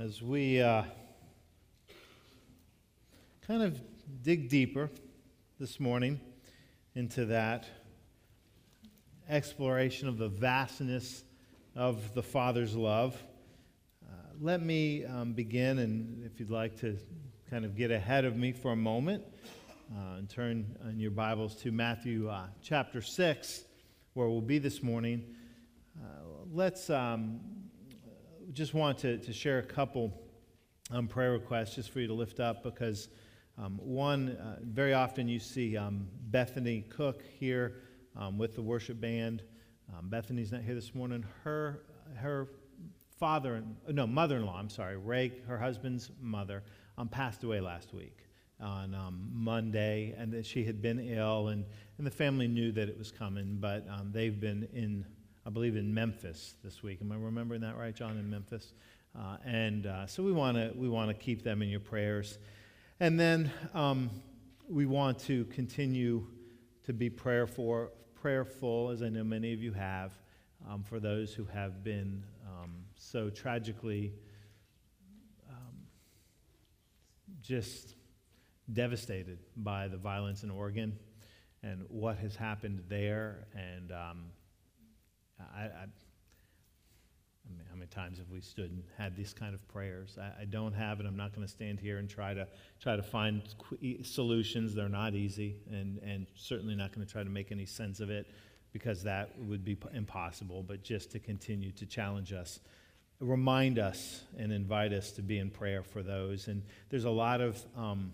as we uh, kind of dig deeper this morning into that exploration of the vastness of the Father's love, uh, let me um, begin, and if you'd like to kind of get ahead of me for a moment uh, and turn in your Bibles to Matthew uh, chapter 6, where we'll be this morning, uh, let's. Um, just want to, to share a couple um, prayer requests just for you to lift up because um, one, uh, very often you see um, Bethany Cook here um, with the worship band. Um, Bethany's not here this morning. Her, her father, no, mother in law, I'm sorry, Ray, her husband's mother, um, passed away last week on Monday, and that she had been ill, and, and the family knew that it was coming, but they've been in I believe, in Memphis this week. Am I remembering that right, John? In Memphis, uh, and uh, so we want to we want to keep them in your prayers, and then um, we want to continue to be prayerful, prayerful, as I know many of you have, um, for those who have been um, so tragically um, just devastated by the violence in Oregon and what has happened there, and um, I, I, I mean, how many times have we stood and had these kind of prayers? I, I don't have it. I'm not going to stand here and try to try to find qu- solutions. They're not easy, and and certainly not going to try to make any sense of it because that would be p- impossible. But just to continue to challenge us, remind us, and invite us to be in prayer for those. And there's a lot of um,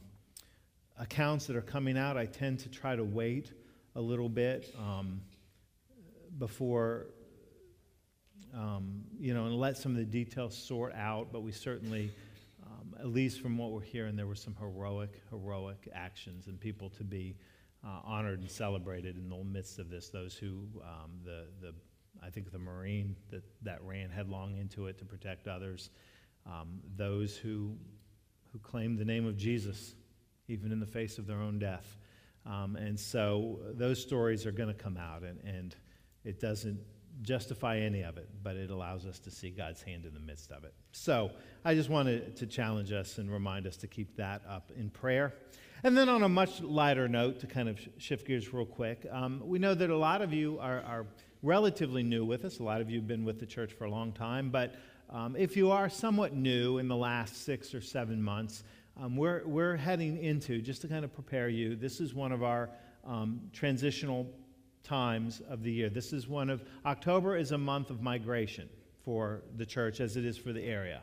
accounts that are coming out. I tend to try to wait a little bit. Um, before um, you know, and let some of the details sort out, but we certainly, um, at least from what we're hearing, there were some heroic, heroic actions and people to be uh, honored and celebrated in the midst of this. Those who, um, the, the, I think the Marine that, that ran headlong into it to protect others, um, those who, who claimed the name of Jesus, even in the face of their own death. Um, and so those stories are going to come out, and, and it doesn't justify any of it, but it allows us to see God's hand in the midst of it. So I just wanted to challenge us and remind us to keep that up in prayer. And then on a much lighter note, to kind of shift gears real quick, um, we know that a lot of you are, are, relatively new with us. A lot of you have been with the church for a long time, but um, if you are somewhat new in the last six or seven months, um, we're, we're heading into, just to kind of prepare you, this is one of our um, transitional times of the year. This is one of, October is a month of migration for the church as it is for the area.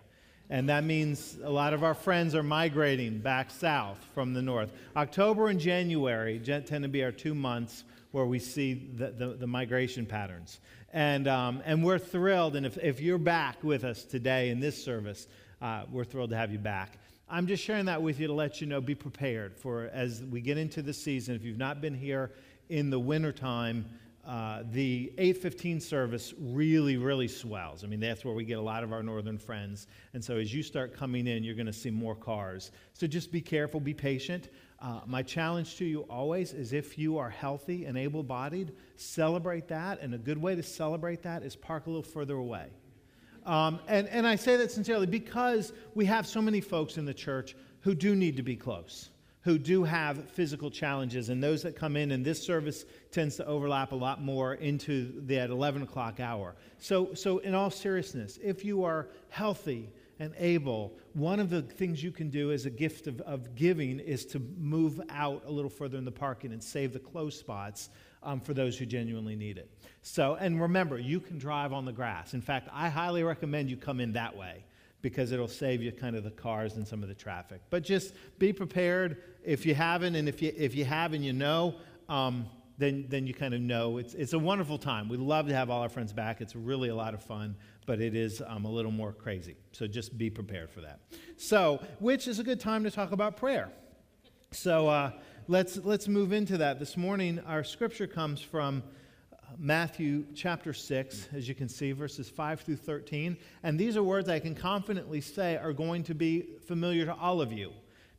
And that means a lot of our friends are migrating back south from the north. October and January tend to be our two months where we see the, the, the migration patterns. And, um, and we're thrilled. And if, if you're back with us today in this service, uh, we're thrilled to have you back. I'm just sharing that with you to let you know be prepared for as we get into the season. If you've not been here in the wintertime, uh, the 815 service really, really swells. I mean, that's where we get a lot of our northern friends. And so as you start coming in, you're going to see more cars. So just be careful, be patient. Uh, my challenge to you always is if you are healthy and able bodied, celebrate that. And a good way to celebrate that is park a little further away. Um, and, and I say that sincerely because we have so many folks in the church who do need to be close who do have physical challenges, and those that come in, and this service tends to overlap a lot more into that 11 o'clock hour. So, so in all seriousness, if you are healthy and able, one of the things you can do as a gift of, of giving is to move out a little further in the parking and save the close spots um, for those who genuinely need it. So, and remember, you can drive on the grass. In fact, I highly recommend you come in that way because it'll save you kind of the cars and some of the traffic. But just be prepared if you haven't, and if you, if you have and you know, um, then, then you kind of know. It's, it's a wonderful time. We love to have all our friends back. It's really a lot of fun, but it is um, a little more crazy. So just be prepared for that. So, which is a good time to talk about prayer. So uh, let's, let's move into that. This morning, our scripture comes from Matthew chapter 6, as you can see, verses 5 through 13. And these are words I can confidently say are going to be familiar to all of you.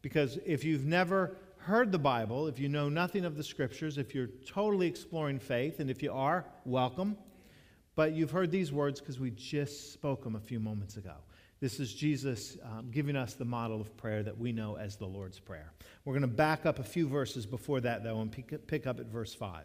Because if you've never heard the Bible, if you know nothing of the scriptures, if you're totally exploring faith, and if you are, welcome. But you've heard these words because we just spoke them a few moments ago. This is Jesus um, giving us the model of prayer that we know as the Lord's Prayer. We're going to back up a few verses before that, though, and pick, pick up at verse 5.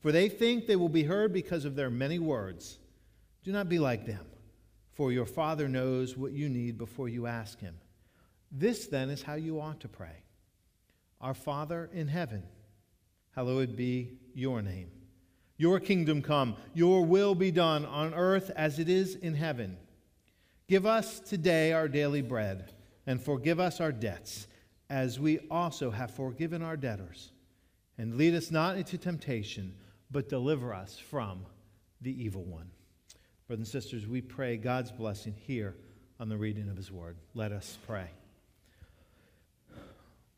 for they think they will be heard because of their many words. Do not be like them, for your Father knows what you need before you ask Him. This, then, is how you ought to pray Our Father in heaven, hallowed be your name. Your kingdom come, your will be done on earth as it is in heaven. Give us today our daily bread, and forgive us our debts, as we also have forgiven our debtors. And lead us not into temptation, but deliver us from the evil one. Brothers and sisters, we pray God's blessing here on the reading of his word. Let us pray.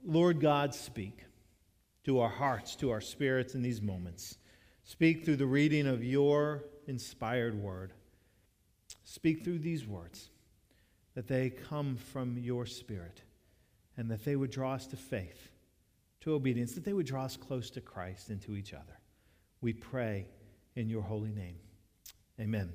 Lord God, speak to our hearts, to our spirits in these moments. Speak through the reading of your inspired word. Speak through these words that they come from your Spirit and that they would draw us to faith, to obedience, that they would draw us close to Christ and to each other. We pray in your holy name. Amen.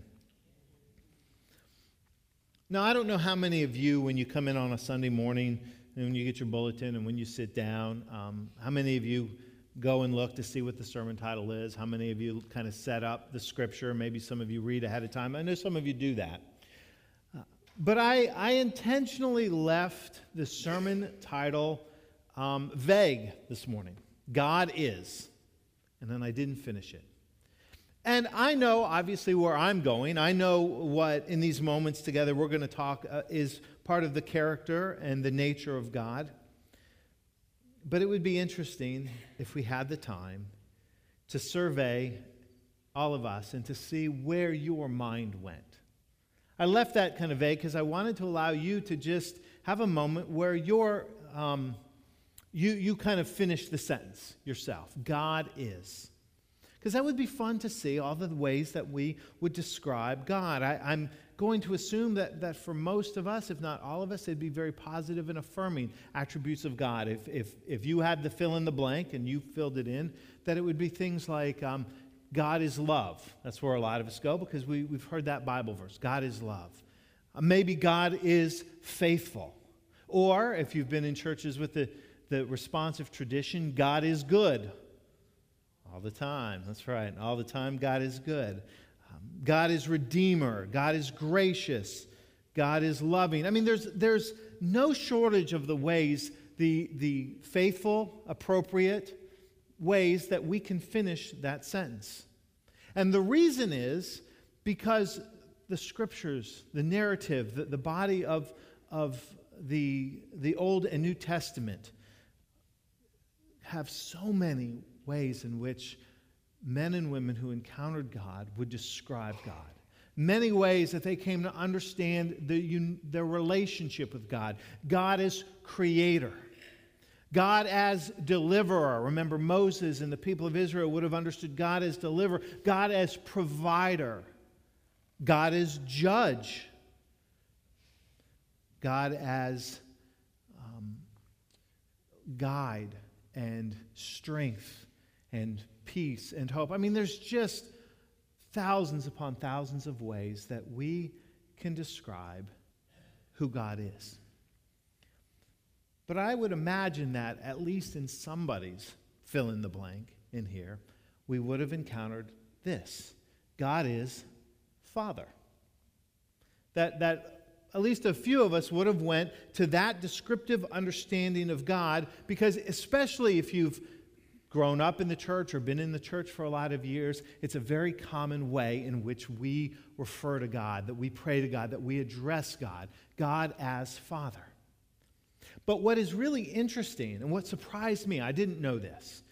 Now, I don't know how many of you, when you come in on a Sunday morning and when you get your bulletin and when you sit down, um, how many of you go and look to see what the sermon title is? How many of you kind of set up the scripture? Maybe some of you read ahead of time. I know some of you do that. Uh, but I, I intentionally left the sermon title um, vague this morning God is. And then I didn't finish it. And I know, obviously, where I'm going. I know what, in these moments together, we're going to talk uh, is part of the character and the nature of God. But it would be interesting if we had the time to survey all of us and to see where your mind went. I left that kind of vague because I wanted to allow you to just have a moment where you're, um, you, you kind of finish the sentence yourself God is. Because that would be fun to see all the ways that we would describe God. I, I'm going to assume that, that for most of us, if not all of us, it'd be very positive and affirming attributes of God. If, if, if you had the fill in the blank and you filled it in, that it would be things like um, God is love. That's where a lot of us go because we, we've heard that Bible verse God is love. Uh, maybe God is faithful. Or if you've been in churches with the, the responsive tradition, God is good. All the time. That's right. All the time, God is good. Um, God is Redeemer. God is gracious. God is loving. I mean, there's, there's no shortage of the ways, the, the faithful, appropriate ways that we can finish that sentence. And the reason is because the scriptures, the narrative, the, the body of, of the, the Old and New Testament have so many ways in which men and women who encountered God would describe God. Many ways that they came to understand the, their relationship with God. God as creator. God as deliverer. Remember, Moses and the people of Israel would have understood God as deliverer, God as provider, God as judge, God as um, guide and strength and peace and hope. I mean, there's just thousands upon thousands of ways that we can describe who God is. But I would imagine that, at least in somebody's fill in the blank in here, we would have encountered this God is Father. That, that at least a few of us would have went to that descriptive understanding of God because especially if you've grown up in the church or been in the church for a lot of years, it's a very common way in which we refer to God, that we pray to God, that we address God, God as Father. But what is really interesting and what surprised me, I didn't know this,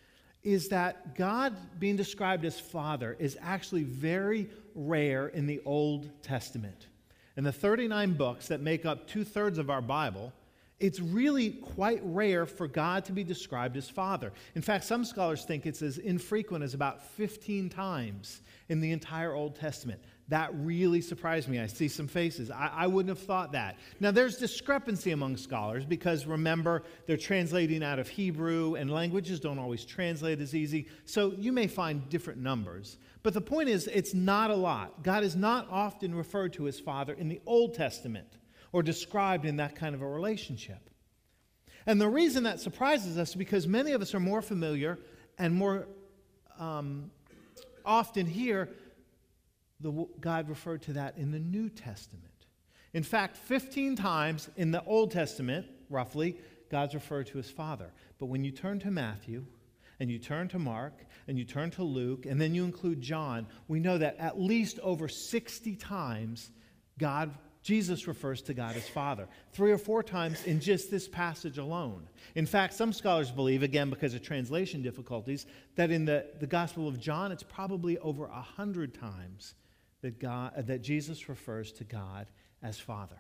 is that God being described as Father is actually very rare in the Old Testament. And the 39 books that make up two thirds of our Bible, it's really quite rare for God to be described as Father. In fact, some scholars think it's as infrequent as about 15 times in the entire Old Testament. That really surprised me. I see some faces. I, I, wouldn't have thought that. Now, there's discrepancy among scholars because remember, they're translating out of Hebrew, and languages don't always translate as easy. So you may find different numbers. But the point is, it's not a lot. God is not often referred to as Father in the Old Testament or described in that kind of a relationship. And the reason that surprises us is because many of us are more familiar and more um, often hear the, God referred to that in the New Testament. In fact, 15 times in the Old Testament, roughly, God's referred to as Father. But when you turn to Matthew, and you turn to Mark, and you turn to Luke, and then you include John, we know that at least over 60 times God Jesus refers to God as Father, three or four times in just this passage alone. In fact, some scholars believe, again because of translation difficulties, that in the, the Gospel of John, it's probably over a hundred times that, God, that Jesus refers to God as Father.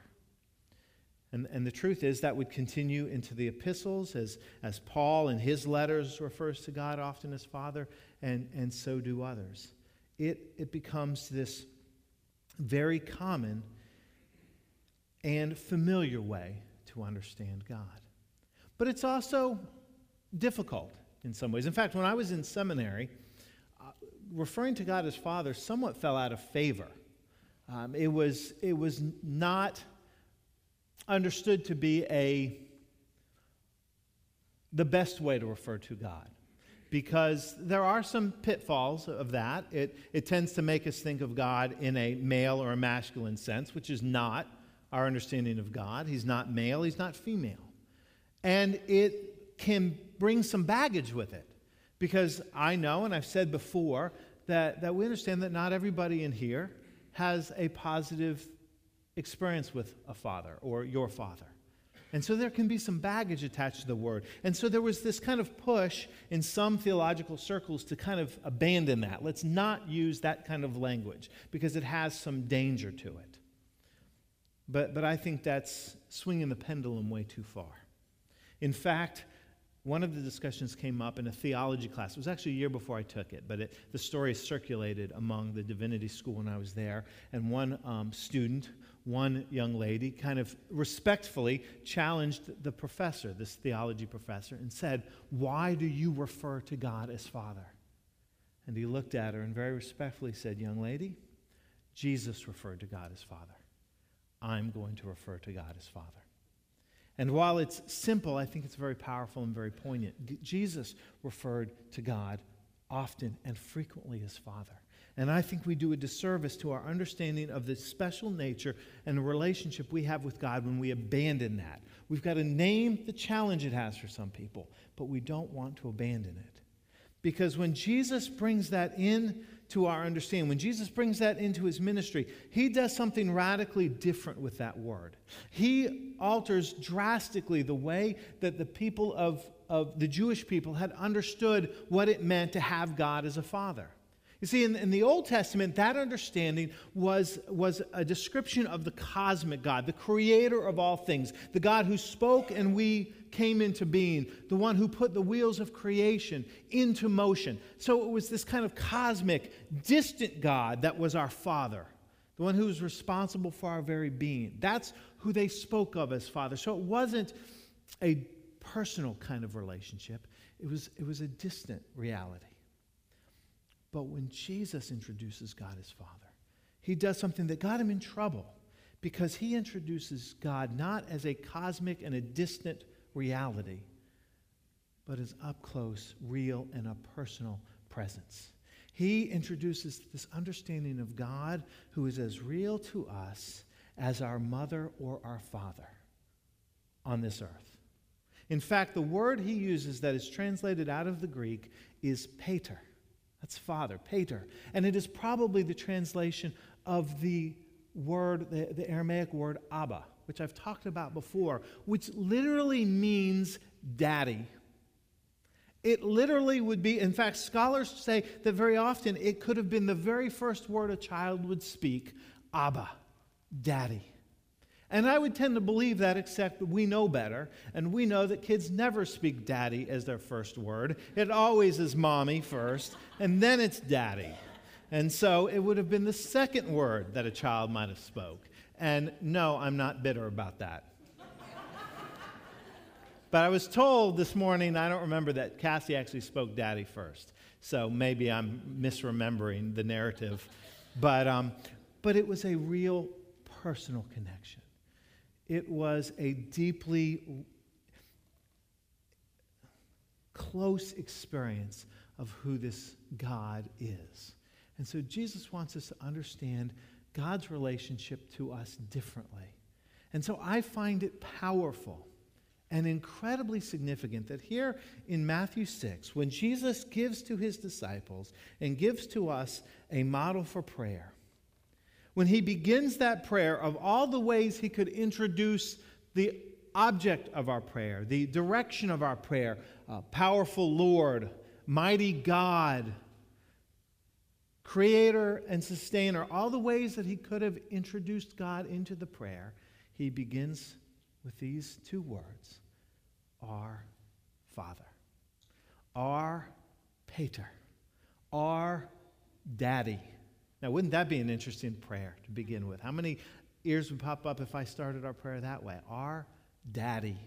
And, and the truth is that would continue into the epistles as, as Paul in his letters refers to God often as Father, and, and so do others. It, it becomes this very common and familiar way to understand God. But it's also difficult in some ways. In fact, when I was in seminary, uh, referring to God as Father somewhat fell out of favor. Um, it, was, it was not understood to be a, the best way to refer to God because there are some pitfalls of that. It, it tends to make us think of God in a male or a masculine sense, which is not our understanding of God. He's not male, he's not female. And it can bring some baggage with it because I know, and I've said before, that, that we understand that not everybody in here has a positive experience with a father or your father. And so there can be some baggage attached to the word. And so there was this kind of push in some theological circles to kind of abandon that. Let's not use that kind of language because it has some danger to it. But, but I think that's swinging the pendulum way too far. In fact, one of the discussions came up in a theology class. It was actually a year before I took it, but it, the story circulated among the divinity school when I was there. And one um, student, one young lady, kind of respectfully challenged the professor, this theology professor, and said, Why do you refer to God as Father? And he looked at her and very respectfully said, Young lady, Jesus referred to God as Father. I'm going to refer to God as Father. And while it's simple, I think it's very powerful and very poignant. Jesus referred to God often and frequently as Father. And I think we do a disservice to our understanding of the special nature and the relationship we have with God when we abandon that. We've got to name the challenge it has for some people, but we don't want to abandon it. Because when Jesus brings that in to our understanding. When Jesus brings that into his ministry, he does something radically different with that word. He alters drastically the way that the people of, of the Jewish people had understood what it meant to have God as a father. You see, in, in, the Old Testament, that understanding was, was a description of the cosmic God, the creator of all things, the God who spoke and we came into being, the one who put the wheels of creation into motion. So it was this kind of cosmic, distant God that was our Father, the one who was responsible for our very being. That's who they spoke of as Father. So it wasn't a personal kind of relationship, it was, it was a distant reality. But when Jesus introduces God as Father, he does something that got him in trouble because he introduces God not as a cosmic and a distant reality, but as up close, real, and a personal presence. He introduces this understanding of God who is as real to us as our mother or our father on this earth. In fact, the word he uses that is translated out of the Greek is pater. That's father, pater. And it is probably the translation of the word, the, the Aramaic word Abba which I've talked about before, which literally means daddy. It literally would be, in fact, scholars say that very often it could have been the very first word a child would speak Abba, Daddy. And I would tend to believe that, except we know better. And we know that kids never speak daddy as their first word. It always is mommy first, and then it's daddy. And so it would have been the second word that a child might have spoke. And no, I'm not bitter about that. but I was told this morning, I don't remember that Cassie actually spoke daddy first. So maybe I'm misremembering the narrative. But, um, but it was a real personal connection. It was a deeply close experience of who this God is. And so Jesus wants us to understand God's relationship to us differently. And so I find it powerful and incredibly significant that here in Matthew 6, when Jesus gives to his disciples and gives to us a model for prayer, when he begins that prayer, of all the ways he could introduce the object of our prayer, the direction of our prayer, uh, powerful Lord, mighty God, creator and sustainer, all the ways that he could have introduced God into the prayer, he begins with these two words Our Father, our Pater, our Daddy. Now, wouldn't that be an interesting prayer to begin with? How many ears would pop up if I started our prayer that way? Our Daddy.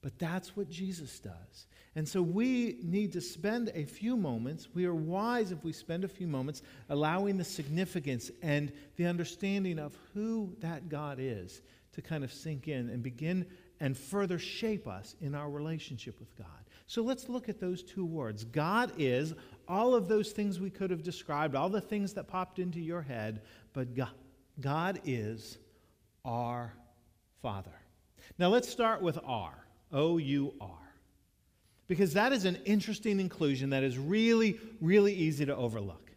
But that's what Jesus does. And so we need to spend a few moments. We are wise if we spend a few moments allowing the significance and the understanding of who that God is to kind of sink in and begin and further shape us in our relationship with God. So let's look at those two words. God is all of those things we could have described, all the things that popped into your head, but God, God is our Father. Now let's start with R, O U R, because that is an interesting inclusion that is really, really easy to overlook.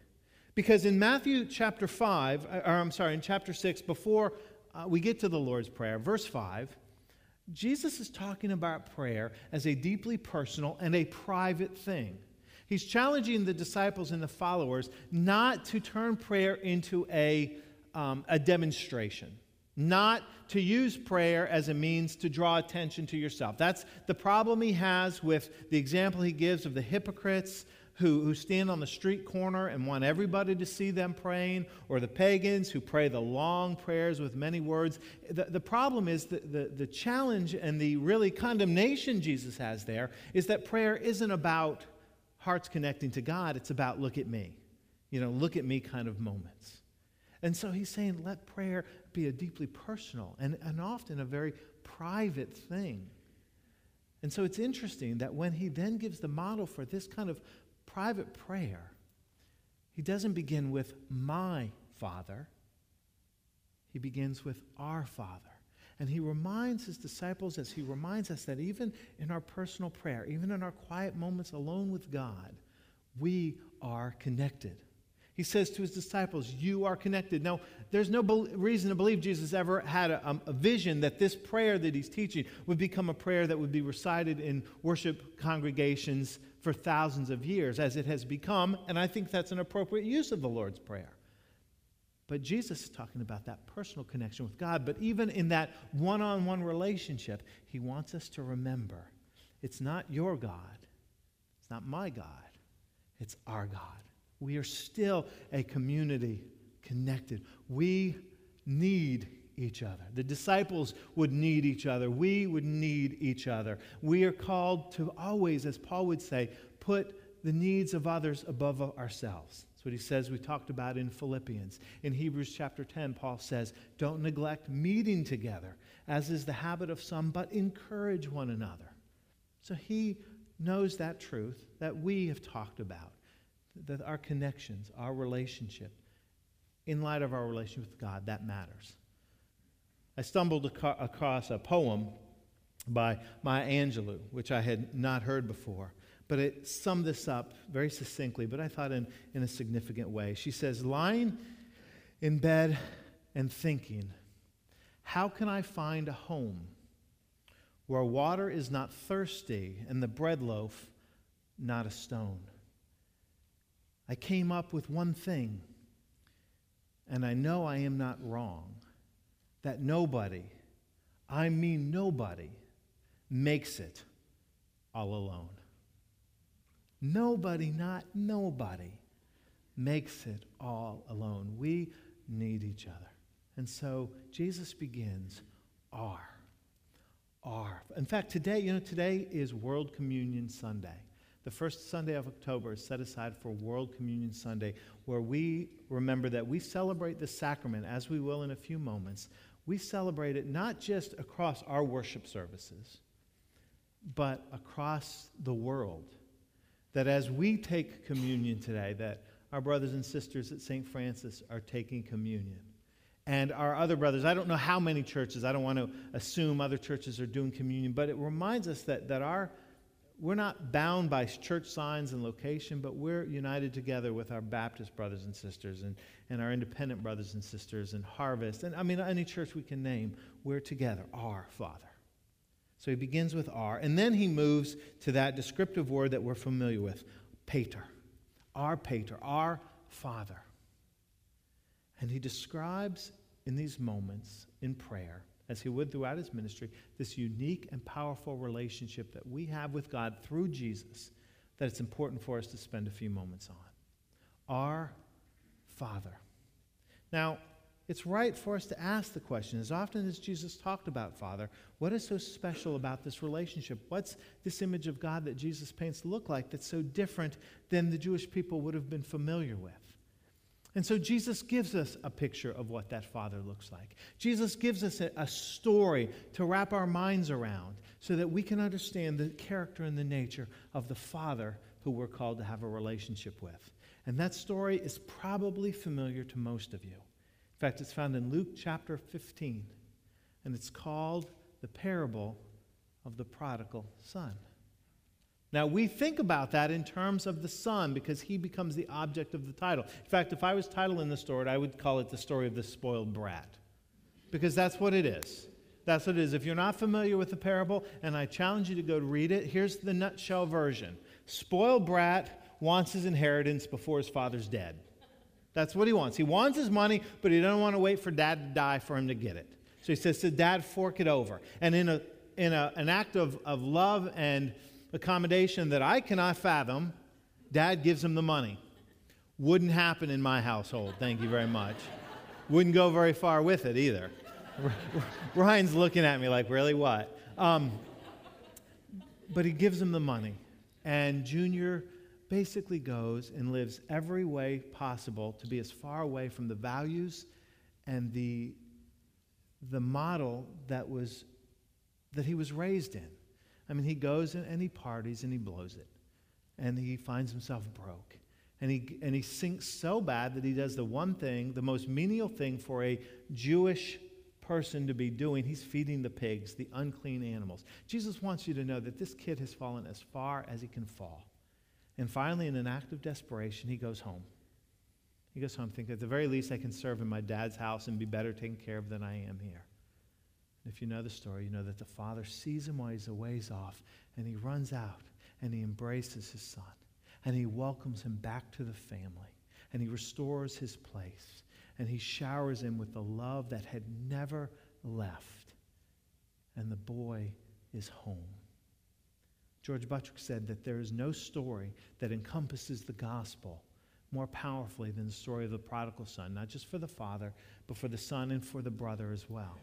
Because in Matthew chapter 5, uh, or I'm sorry, in chapter 6, before uh, we get to the Lord's Prayer, verse 5, Jesus is talking about prayer as a deeply personal and a private thing. He's challenging the disciples and the followers not to turn prayer into a, um, a demonstration, not to use prayer as a means to draw attention to yourself. That's the problem he has with the example he gives of the hypocrites who, who stand on the street corner and want everybody to see them praying, or the pagans who pray the long prayers with many words. The, the problem is that the, the challenge and the really condemnation Jesus has there is that prayer isn't about hearts connecting to God, it's about look at me. You know, look at me kind of moments. And so he's saying, let prayer be a deeply personal and, and often a very private thing. And so it's interesting that when he then gives the model for this kind of private prayer, he doesn't begin with my Father, he begins with our Father. And he reminds his disciples, as he reminds us, that even in our personal prayer, even in our quiet moments alone with God, we are connected. He says to his disciples, You are connected. Now, there's no be- reason to believe Jesus ever had a, um, a, vision that this prayer that he's teaching would become a prayer that would be recited in worship congregations for thousands of years, as it has become. And I think that's an appropriate use of the Lord's Prayer. But Jesus is talking about that personal connection with God. But even in that one on one relationship, he wants us to remember it's not your God, it's not my God, it's our God. We are still a community connected. We need each other. The disciples would need each other. We would need each other. We are called to always, as Paul would say, put the needs of others above ourselves. That's what he says we talked about in Philippians. In Hebrews chapter 10, Paul says, Don't neglect meeting together, as is the habit of some, but encourage one another. So he knows that truth that we have talked about, that our connections, our relationship, in light of our relationship with God, that matters. I stumbled across a poem by Maya Angelou, which I had not heard before but it summed this up very succinctly, but I thought in, in a significant way. She says, Lying in bed and thinking, how can I find a home where water is not thirsty and the bread loaf not a stone? I came up with one thing, and I know I am not wrong. That nobody, I mean nobody, makes it all alone. Nobody, not nobody, makes it all alone. We need each other. And so Jesus begins our. Our. In fact, today, you know, today is World Communion Sunday. The first Sunday of October is set aside for World Communion Sunday, where we remember that we celebrate the sacrament, as we will in a few moments. We celebrate it not just across our worship services, but across the world. That as we take communion today, that our brothers and sisters at St. Francis are taking communion. And our other brothers, I don't know how many churches, I don't want to assume other churches are doing communion, but it reminds us that, that our, we're not bound by church signs and location, but we're united together with our Baptist brothers and sisters and, and our independent brothers and sisters and Harvest. And I mean, any church we can name, we're together, our Father. So he begins with our, and then he moves to that descriptive word that we're familiar with, pater, our pater, our Father. And he describes in these moments in prayer, as he would throughout his ministry, this unique and powerful relationship that we have with God through Jesus that it's important for us to spend a few moments on. Our Father. Now, it's right for us to ask the question, as often as Jesus talked about Father, what is so special about this relationship? What's this image of God that Jesus paints look like that's so different than the Jewish people would have been familiar with? And so Jesus gives us a picture of what that Father looks like. Jesus gives us a, a, story to wrap our minds around so that we can understand the character and the nature of the Father who we're called to have a relationship with. And that story is probably familiar to most of you. In fact, it's found in Luke chapter 15, and it's called the parable of the prodigal son. Now, we think about that in terms of the son because he becomes the object of the title. In fact, if I was titling the story, I would call it the story of the spoiled brat because that's what it is. That's what it is. If you're not familiar with the parable, and I challenge you to go read it, here's the nutshell version Spoiled brat wants his inheritance before his father's dead. That's what he wants. He wants his money, but he doesn't want to wait for dad to die for him to get it. So he says to dad, fork it over. And in, a, in a, an act of, of love and accommodation that I cannot fathom, dad gives him the money. Wouldn't happen in my household, thank you very much. Wouldn't go very far with it either. Ryan's looking at me like, really, what? Um, but he gives him the money. And Junior basically goes and lives every way possible to be as far away from the values and the, the model that, was, that he was raised in. I mean, he goes and, and he parties and he blows it. And he finds himself broke. And he, and he sinks so bad that he does the one thing, the most menial thing for a Jewish person to be doing. He's feeding the pigs, the unclean animals. Jesus wants you to know that this kid has fallen as far as he can fall. And finally, in an act of desperation, he goes home. He goes home thinking, at the very least, I can serve in my dad's house and be better taken care of than I am here. If you know the story, you know that the father sees him while he's a ways off, and he runs out and he embraces his son, and he welcomes him back to the family, and he restores his place, and he showers him with the love that had never left. And the boy is home. George Buttrick said that there is no story that encompasses the gospel more powerfully than the story of the prodigal son, not just for the father, but for the son and for the brother as well.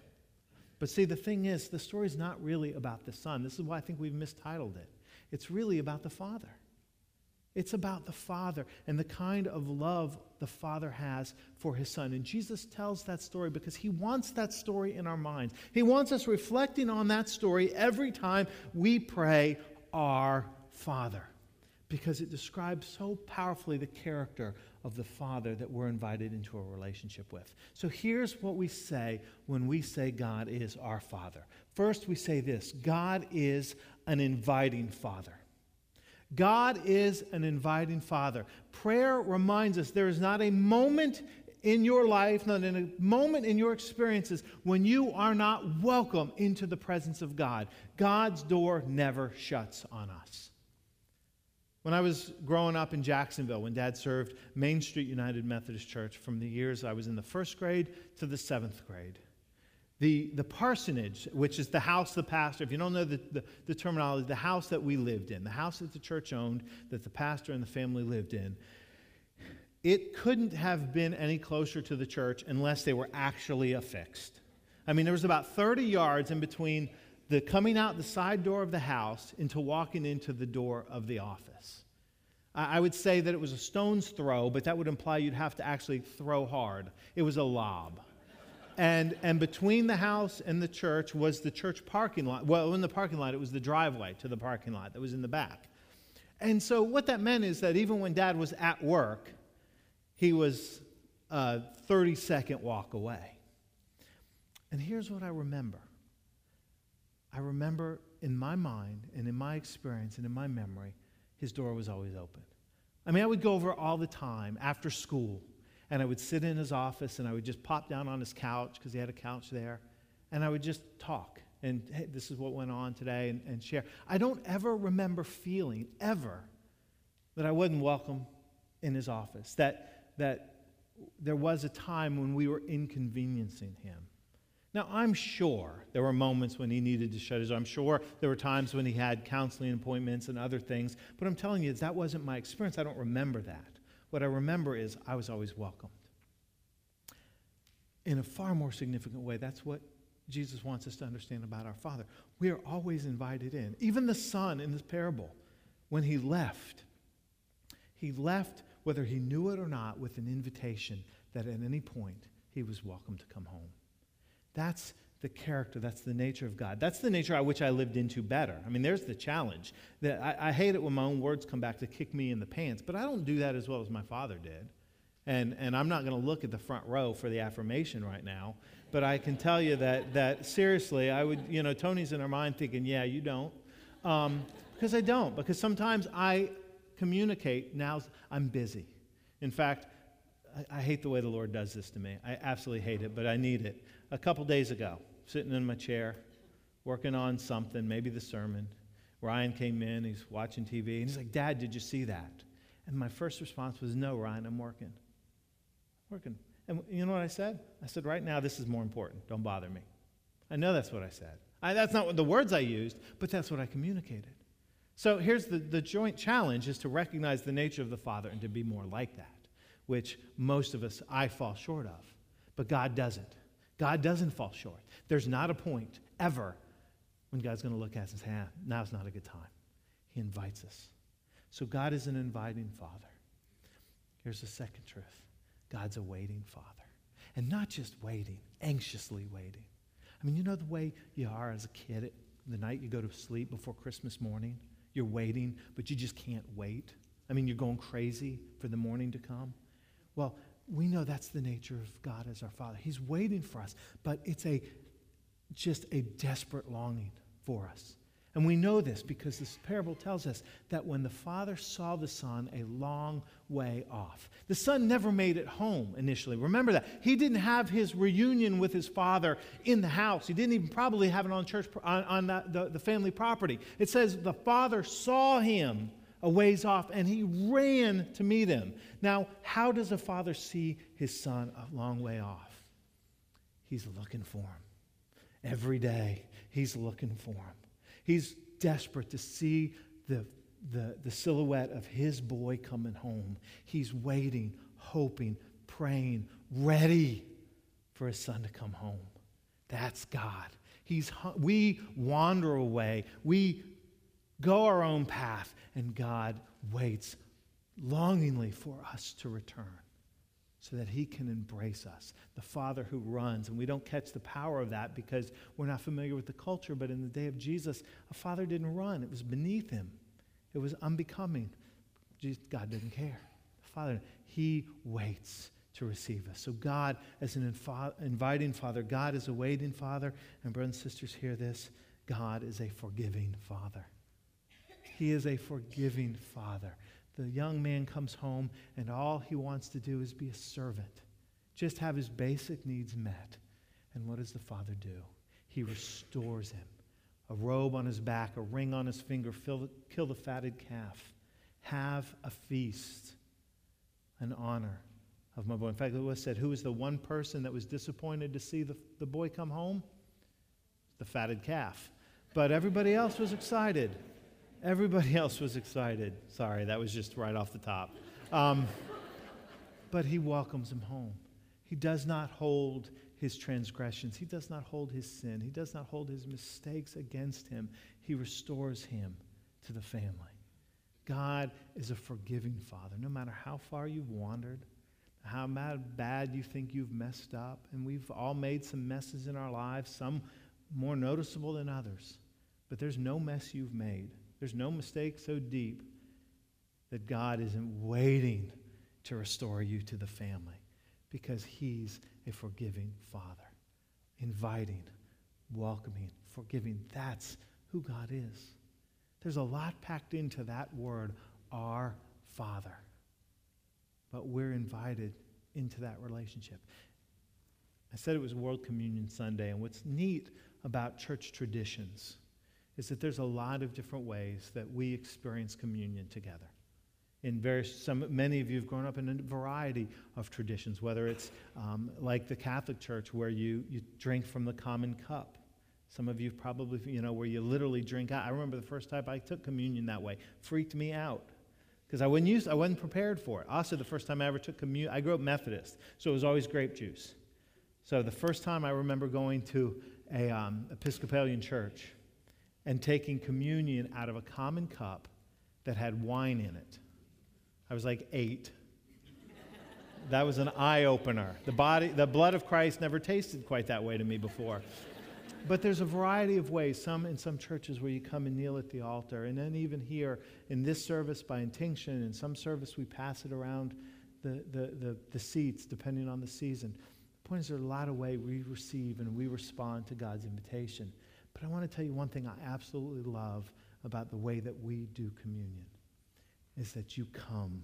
But see, the thing is, the story is not really about the son. This is why I think we've mistitled it. It's really about the father. It's about the Father and the kind of love the Father has for his Son. And Jesus tells that story because he wants that story in our minds. He wants us reflecting on that story every time we pray, our Father because it describes so powerfully the character of the Father that we're invited into a relationship with. So here's what we say when we say God is our Father. First, we say this God is an inviting Father. God is an inviting Father. Prayer reminds us there is not a moment in your life, not in a moment in your experiences, when you are not welcome into the presence of God. God's door never shuts on us. When I was growing up in Jacksonville, when Dad served Main Street United Methodist Church from the years I was in the first grade to the seventh grade, The, the parsonage, which is the house the pastor, if you don't know the, the, the, terminology, the house that we lived in, the house that the church owned, that the pastor and the family lived in, it couldn't have been any closer to the church unless they were actually affixed. I mean, there was about 30 yards in between the coming out the side door of the house into walking into the door of the office. I would say that it was a stone's throw, but that would imply you'd have to actually throw hard. It was a lob. And, and between the house and the church was the church parking lot. Well, in the parking lot, it was the driveway to the parking lot that was in the back. And so, what that meant is that even when dad was at work, he was a 30 second walk away. And here's what I remember I remember in my mind and in my experience and in my memory, his door was always open. I mean, I would go over all the time after school and I would sit in his office and I would just pop down on his couch because he had a couch there and I would just talk and hey, this is what went on today and, and share. I don't ever remember feeling, ever, that I wasn't welcome in his office, that, that there was a time when we were inconveniencing him. Now, I'm sure there were moments when he needed to shut his I'm sure there were times when he had counseling appointments and other things, but I'm telling you, that wasn't my experience. I don't remember that. What I remember is I was always welcomed. In a far more significant way, that's what Jesus wants us to understand about our Father. We are always invited in. Even the Son in this parable, when he left, he left, whether he knew it or not, with an invitation that at any point he was welcome to come home. That's the character, that's the nature of God. That's the nature I which I lived into better. I mean, there's the challenge. That I, I hate it when my own words come back to kick me in the pants, but I don't do that as well as my father did. And, and I'm not going to look at the front row for the affirmation right now, but I can tell you that, that seriously, I would, you know, Tony's in her mind thinking, yeah, you don't. Um, because I don't, because sometimes I communicate now, I'm busy. In fact, I, I hate the way the Lord does this to me. I absolutely hate it, but I need it a couple days ago, sitting in my chair, working on something, maybe the sermon. Ryan came in, he's watching TV, and he's like, Dad, did you see that? And my first response was, No, Ryan, I'm working. Working. And you know what I said? I said, Right now, this is more important. Don't bother me. I know that's what I said. I, that's not the words I used, but that's what I communicated. So here's the, the joint challenge is to recognize the nature of the Father and to be more like that, which most of us, I fall short of. But God doesn't. God doesn't fall short. There's not a point ever when God's going to look at us and say, ah, now's not a good time. He invites us. So God is an inviting Father. Here's the second truth God's a waiting Father. And not just waiting, anxiously waiting. I mean, you know the way you are as a kid the night you go to sleep before Christmas morning? You're waiting, but you just can't wait. I mean, you're going crazy for the morning to come. Well, we know that's the nature of God as our Father. He's waiting for us, but it's a just a desperate longing for us. And we know this because this parable tells us that when the father saw the son a long way off, the son never made it home initially. Remember that. He didn't have his reunion with his father in the house. He didn't even probably have it on church on, on the, the, the family property. It says the father saw him a ways off and he ran to meet him. Now, how does a father see his son a long way off? He's looking for him. Every day, he's looking for him. He's desperate to see the, the, the silhouette of his boy coming home. He's waiting, hoping, praying, ready for his son to come home. That's God. He's, we wander away. We go our own path, and God waits longingly for us to return so that he can embrace us. The Father who runs, and we don't catch the power of that because we're not familiar with the culture, but in the day of Jesus, a father didn't run, it was beneath him, it was unbecoming. God didn't care. The Father, he waits to receive us. So, God, as an infi- inviting Father, God is a waiting Father, and brothers and sisters, hear this God is a forgiving Father. He is a forgiving father. The young man comes home, and all he wants to do is be a servant, just have his basic needs met. And what does the father do? He restores him. A robe on his back, a ring on his finger, kill the fatted calf. Have a feast, an honor, of my boy. In fact, was said, Who was the one person that was disappointed to see the, the boy come home? The fatted calf. But everybody else was excited. Everybody else was excited. Sorry, that was just right off the top. Um, but he welcomes him home. He does not hold his transgressions, he does not hold his sin, he does not hold his mistakes against him. He restores him to the family. God is a forgiving Father. No matter how far you've wandered, how bad you think you've messed up, and we've all made some messes in our lives, some more noticeable than others. But there's no mess you've made. There's no mistake so deep that God isn't waiting to restore you to the family because He's a forgiving Father, inviting, welcoming, forgiving. That's who God is. There's a lot packed into that word, our Father. But we're invited into that relationship. I said it was World Communion Sunday, and what's neat about church traditions is that there's a lot of different ways that we experience communion together. In various, some, many of you have grown up in a variety of traditions, whether it's um, like the Catholic Church where you, you drink from the common cup. Some of you probably, you know, where you literally drink out. I remember the first time I took communion that way. Freaked me out because I wasn't used, I wasn't prepared for it. Also, the first time I ever took communion, I grew up Methodist, so it was always grape juice. So the first time I remember going to a um, Episcopalian church and taking communion out of a common cup that had wine in it. I was like eight. that was an eye opener. The body, the blood of Christ never tasted quite that way to me before. But there's a variety of ways. Some in some churches where you come and kneel at the altar, and then even here in this service by intinction. In some service we pass it around the, the, the, the seats depending on the season. The point is, there's a lot of ways we receive and we respond to God's invitation. But I want to tell you one thing I absolutely love about the way that we do communion is that you come.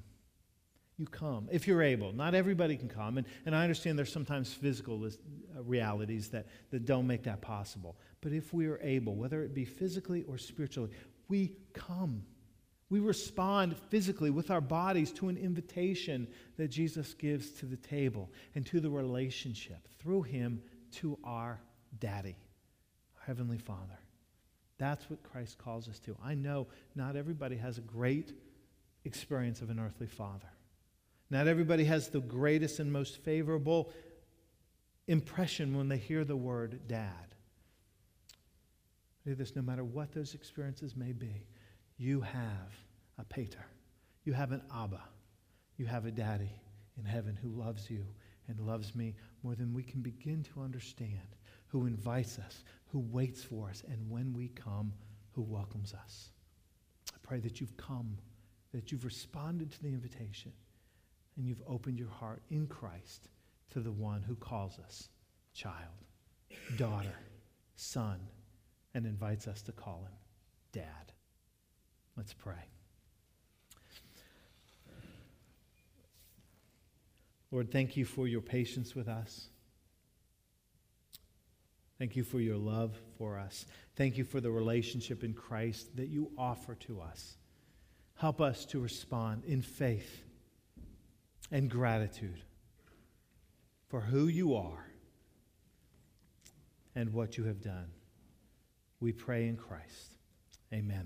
You come, if you're able. Not everybody can come. And, and I understand there's sometimes physical uh, realities that, that don't make that possible. But if we are able, whether it be physically or spiritually, we come. We respond physically with our bodies to an invitation that Jesus gives to the table and to the relationship through him to our daddy. Heavenly Father. That's what Christ calls us to. I know not everybody has a great experience of an earthly father. Not everybody has the greatest and most favorable impression when they hear the word dad. this no matter what those experiences may be, you have a pater. You have an Abba. You have a daddy in heaven who loves you and loves me more than we can begin to understand, who invites us, who waits for us, and when we come, who welcomes us. I pray that you've come, that you've responded to the invitation, and you've opened your heart in Christ to the one who calls us child, daughter, son, and invites us to call him dad. Let's pray. Lord, thank you for your patience with us. Thank you for your love for us. Thank you for the relationship in Christ that you offer to us. Help us to respond in faith and gratitude for who you are and what you have done. We pray in Christ. Amen.